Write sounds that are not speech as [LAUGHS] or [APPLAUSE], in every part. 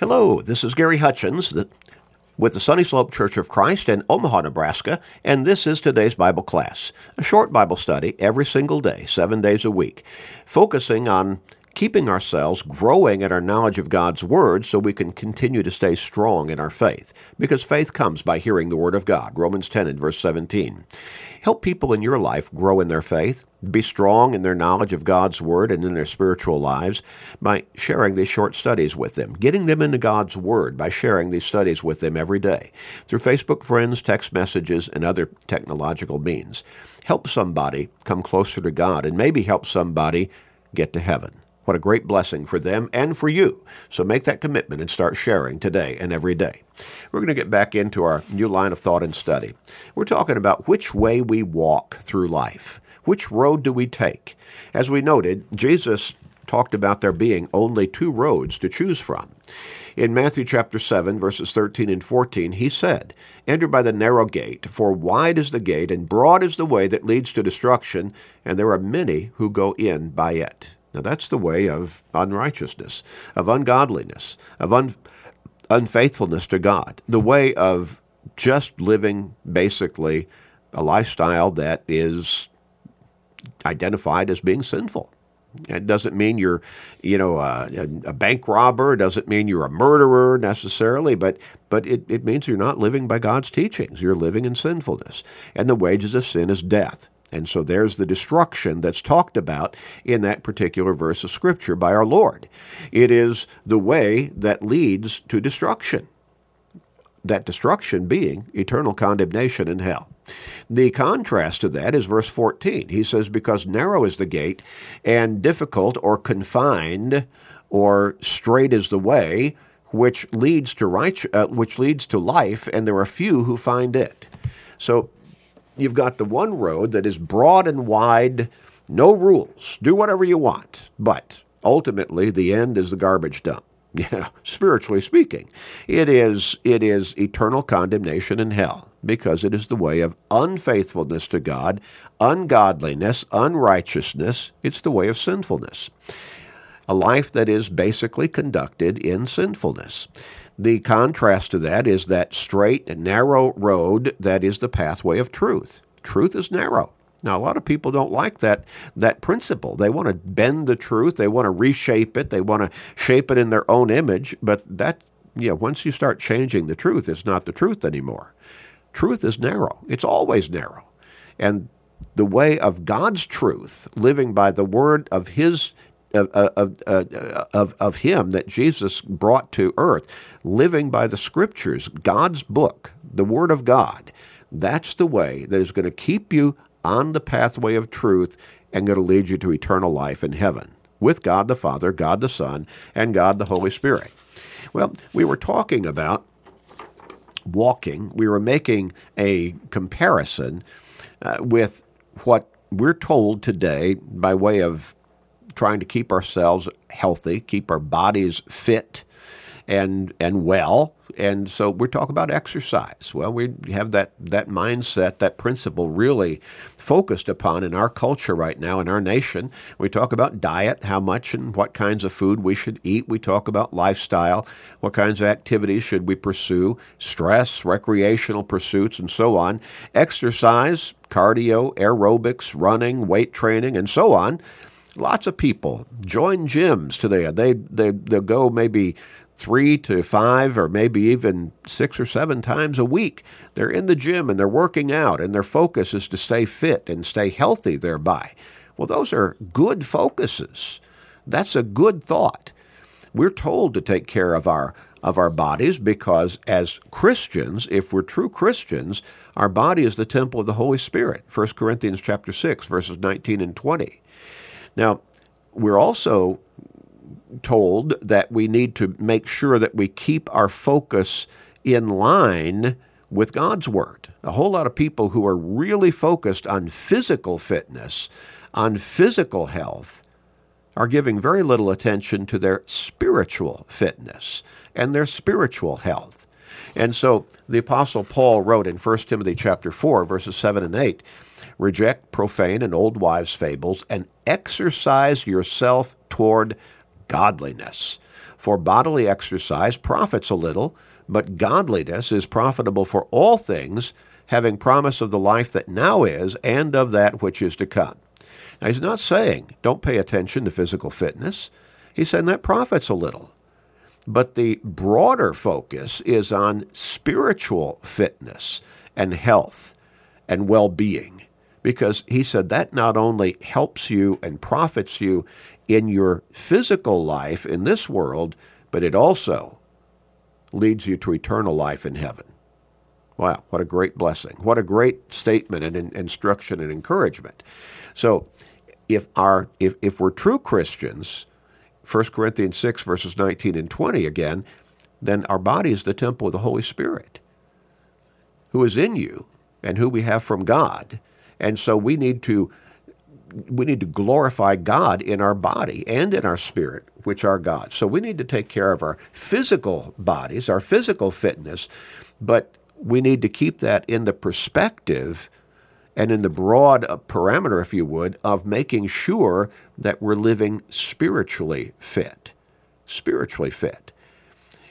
Hello, this is Gary Hutchins with the Sunny Slope Church of Christ in Omaha, Nebraska, and this is today's Bible class, a short Bible study every single day, seven days a week, focusing on keeping ourselves growing in our knowledge of God's Word so we can continue to stay strong in our faith. Because faith comes by hearing the Word of God. Romans 10 and verse 17. Help people in your life grow in their faith, be strong in their knowledge of God's Word and in their spiritual lives by sharing these short studies with them, getting them into God's Word by sharing these studies with them every day through Facebook friends, text messages, and other technological means. Help somebody come closer to God and maybe help somebody get to heaven. What a great blessing for them and for you. So make that commitment and start sharing today and every day. We're going to get back into our new line of thought and study. We're talking about which way we walk through life. Which road do we take? As we noted, Jesus talked about there being only two roads to choose from. In Matthew chapter 7, verses 13 and 14, he said, Enter by the narrow gate, for wide is the gate, and broad is the way that leads to destruction, and there are many who go in by it. Now, that's the way of unrighteousness, of ungodliness, of un- unfaithfulness to God, the way of just living basically a lifestyle that is identified as being sinful. It doesn't mean you're, you know, a, a, bank robber. It doesn't mean you're a murderer necessarily, but but it, it means you're not living by God's teachings. You're living in sinfulness, and the wages of sin is death. And so there's the destruction that's talked about in that particular verse of Scripture by our Lord. It is the way that leads to destruction, that destruction being eternal condemnation in hell. The contrast to that is verse 14. He says, Because narrow is the gate, and difficult or confined or straight is the way which leads to right, uh, which leads to life, and there are few who find it. So you've got the one road that is broad and wide, no rules, do whatever you want, but ultimately the end is the garbage dump. [LAUGHS] Yeah, spiritually speaking, it is it is eternal condemnation in hell because it is the way of unfaithfulness to God, ungodliness, unrighteousness. It's the way of sinfulness. A life that is basically conducted in sinfulness. The contrast to that is that straight and narrow road that is the pathway of truth. Truth is narrow. Now, a lot of people don't like that, that principle. They want to bend the truth, they want to reshape it, they want to shape it in their own image, but that, yeah, once you start changing the truth, it's not the truth anymore. Truth is narrow, it's always narrow. And the way of God's truth, living by the word of His of, of, of, of Him that Jesus brought to earth, living by the Scriptures, God's book, the Word of God. That's the way that is going to keep you on the pathway of truth and going to lead you to eternal life in heaven with God the Father, God the Son, and God the Holy Spirit. Well, we were talking about walking, we were making a comparison uh, with what we're told today by way of trying to keep ourselves healthy, keep our bodies fit and and well. And so we're talking about exercise. Well, we have that that mindset, that principle really focused upon in our culture right now in our nation. We talk about diet, how much and what kinds of food we should eat. We talk about lifestyle, what kinds of activities should we pursue, stress, recreational pursuits and so on. Exercise, cardio, aerobics, running, weight training and so on lots of people join gyms today. They they they go maybe three to five or maybe even six or seven times a week. They're in the gym and they're working out, and their focus is to stay fit and stay healthy thereby. Well, those are good focuses. That's a good thought. We're told to take care of our of our bodies because as Christians, if we're true Christians, our body is the temple of the Holy Spirit. 1 Corinthians chapter 6 verses 19 and 20. Now, we're also told that we need to make sure that we keep our focus in line with God's Word. A whole lot of people who are really focused on physical fitness, on physical health, are giving very little attention to their spiritual fitness and their spiritual health. And so the apostle Paul wrote in 1 Timothy chapter 4 verses 7 and 8, reject profane and old wives' fables, and exercise yourself toward godliness. For bodily exercise profits a little, but godliness is profitable for all things, having promise of the life that now is and of that which is to come. Now, he's not saying don't pay attention to physical fitness. He's saying that profits a little. But the broader focus is on spiritual fitness and health and well being. Because he said that not only helps you and profits you in your physical life in this world, but it also leads you to eternal life in heaven. Wow, what a great blessing. What a great statement and instruction and encouragement. So, if our if, if we're true Christians, 1 Corinthians 6 verses 19 and 20 again, then our body is the temple of the Holy Spirit who is in you and who we have from God. And so we need to we need to glorify God in our body and in our spirit, which are God. So we need to take care of our physical bodies, our physical fitness, but we need to keep that in the perspective and in the broad parameter, if you would, of making sure that we're living spiritually fit. Spiritually fit.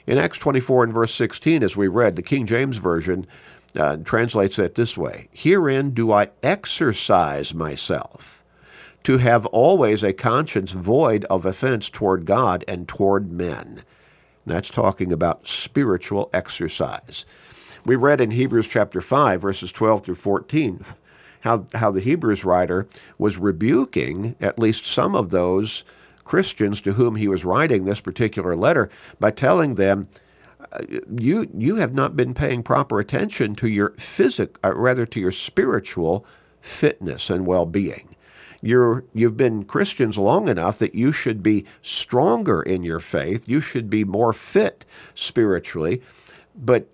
In Acts 24 and verse 16, as we read, the King James Version uh, translates it this way Herein do I exercise myself to have always a conscience void of offense toward God and toward men. And that's talking about spiritual exercise. We read in Hebrews chapter 5, verses 12 through 14, how, how the Hebrews writer was rebuking at least some of those Christians to whom he was writing this particular letter by telling them, you, you have not been paying proper attention to your physic, uh, rather to your spiritual fitness and well-being you're you've been Christians long enough that you should be stronger in your faith. You should be more fit spiritually, but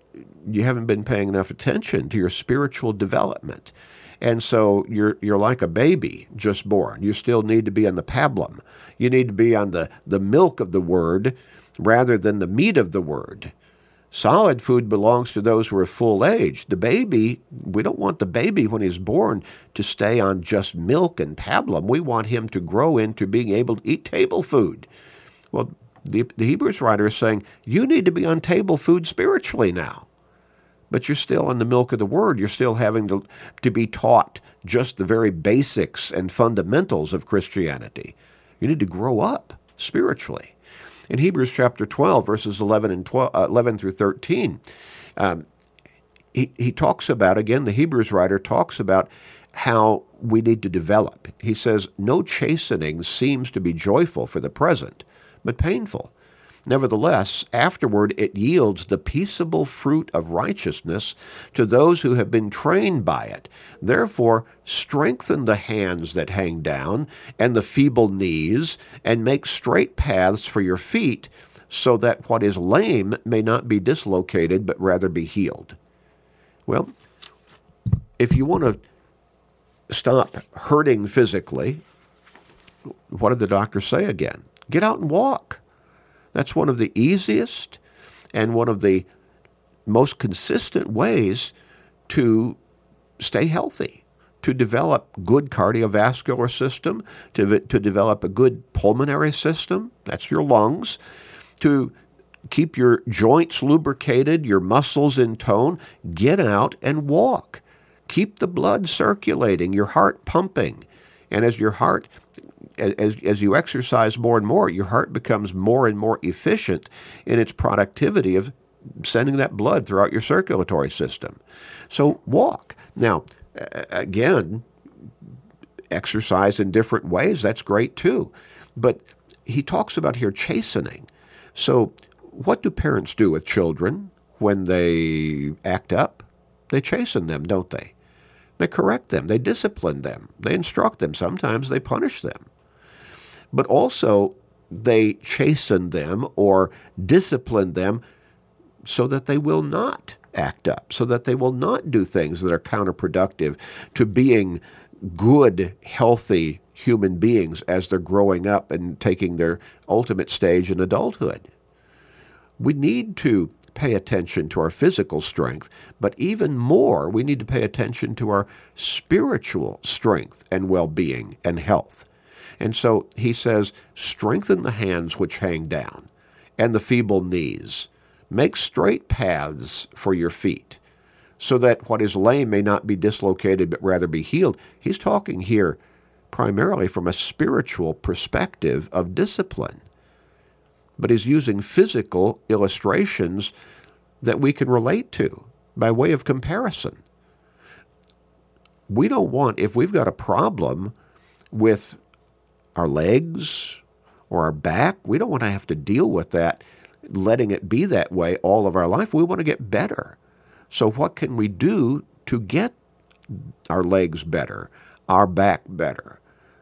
you haven't been paying enough attention to your spiritual development. And so you're you're like a baby just born. You still need to be on the pablum. You need to be on the, the milk of the word rather than the meat of the word. Solid food belongs to those who are full age. The baby, we don't want the baby when he's born to stay on just milk and pablum. We want him to grow into being able to eat table food. Well, the, the Hebrews writer is saying, you need to be on table food spiritually now. But you're still on the milk of the word. You're still having to, to be taught just the very basics and fundamentals of Christianity. You need to grow up spiritually in Hebrews chapter 12, verses 11 and 12, uh, 11 through 13, um, he, he talks about, again, the Hebrews writer talks about how we need to develop. He says, No chastening seems to be joyful for the present, but painful. Nevertheless, afterward it yields the peaceable fruit of righteousness to those who have been trained by it. Therefore, strengthen the hands that hang down and the feeble knees, and make straight paths for your feet, so that what is lame may not be dislocated, but rather be healed. Well, if you want to stop hurting physically, what did the doctor say again? Get out and walk. That's one of the easiest and one of the most consistent ways to stay healthy, to develop good cardiovascular system, to, to develop a good pulmonary system, that's your lungs, to keep your joints lubricated, your muscles in tone, get out and walk. Keep the blood circulating, your heart pumping. And as your heart as, as you exercise more and more, your heart becomes more and more efficient in its productivity of sending that blood throughout your circulatory system. So walk. Now, again, exercise in different ways, that's great too. But he talks about here chastening. So, what do parents do with children when they act up? They chasten them, don't they? They correct them, they discipline them, they instruct them, sometimes they punish them but also they chasten them or discipline them so that they will not act up, so that they will not do things that are counterproductive to being good, healthy human beings as they're growing up and taking their ultimate stage in adulthood. We need to pay attention to our physical strength, but even more, we need to pay attention to our spiritual strength and well being and health. And so he says, strengthen the hands which hang down and the feeble knees. Make straight paths for your feet, so that what is lame may not be dislocated, but rather be healed. He's talking here primarily from a spiritual perspective of discipline, but he's using physical illustrations that we can relate to by way of comparison. We don't want, if we've got a problem with our legs or our back, we don't want to have to deal with that, letting it be that way all of our life. We want to get better. So, what can we do to get our legs better, our back better?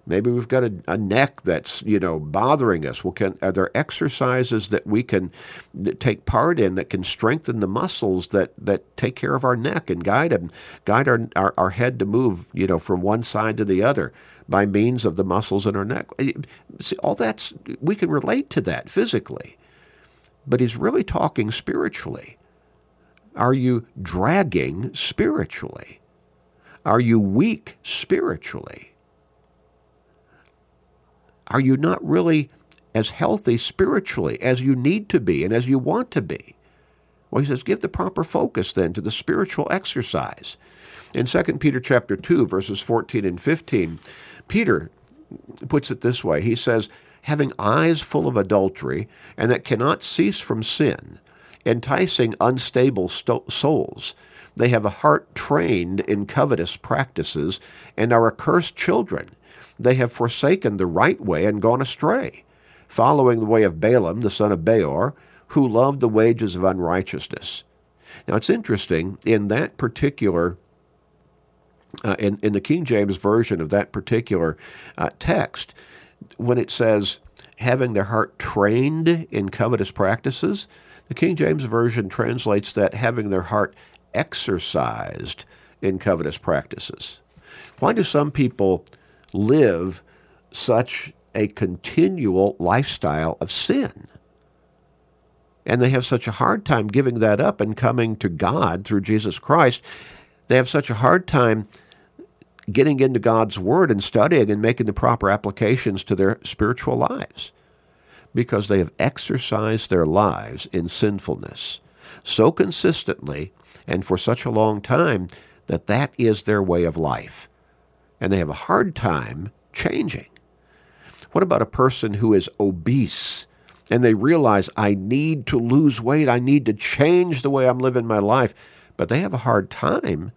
Maybe we've got a, a, neck that's you know bothering us. Well, can are there exercises that we can take part in that can strengthen the muscles that, that take care of our neck and guide them, guide our, our, our head to move you know from one side to the other by means of the muscles in our neck. Eh, see, all that's we can relate to that physically, but he's really talking spiritually. Are you dragging spiritually? Are you weak spiritually? are you not really as healthy spiritually as you need to be and as you want to be? Well, he says, give the proper focus then to the spiritual exercise. In 2 Peter chapter 2, verses 14 and 15, Peter puts it this way. He says, having eyes full of adultery, and that cannot cease from sin, enticing unstable sto- souls. They have a heart trained in covetous practices, and are accursed children they have forsaken the right way and gone astray, following the way of Balaam, the son of Beor, who loved the wages of unrighteousness. Now it's interesting, in that particular, uh, in, in the King James Version of that particular uh, text, when it says, having their heart trained in covetous practices, the King James Version translates that having their heart exercised in covetous practices. Why do some people live such a continual lifestyle of sin. And they have such a hard time giving that up and coming to God through Jesus Christ. They have such a hard time getting into God's Word and studying and making the proper applications to their spiritual lives because they have exercised their lives in sinfulness so consistently and for such a long time that that is their way of life and they have a hard time changing. What about a person who is obese and they realize I need to lose weight, I need to change the way I'm living my life, but they have a hard time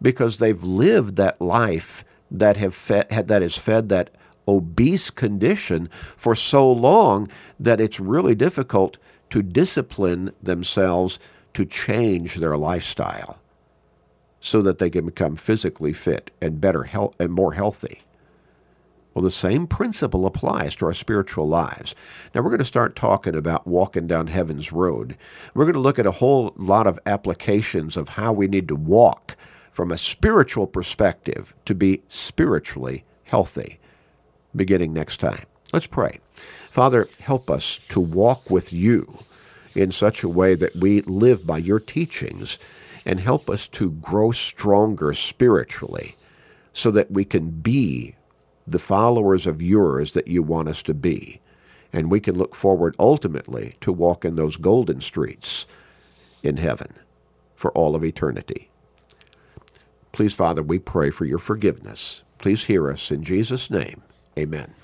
because they've lived that life that have fed, that has fed that obese condition for so long that it's really difficult to discipline themselves to change their lifestyle so that they can become physically fit and better health and more healthy. Well, the same principle applies to our spiritual lives. Now, we're going to start talking about walking down heaven's road. We're going to look at a whole lot of applications of how we need to walk from a spiritual perspective to be spiritually healthy, beginning next time. Let's pray. Father, help us to walk with you in such a way that we live by your teachings and help us to grow stronger spiritually so that we can be the followers of yours that you want us to be. And we can look forward ultimately to walk in those golden streets in heaven for all of eternity. Please, Father, we pray for your forgiveness. Please hear us in Jesus' name. Amen.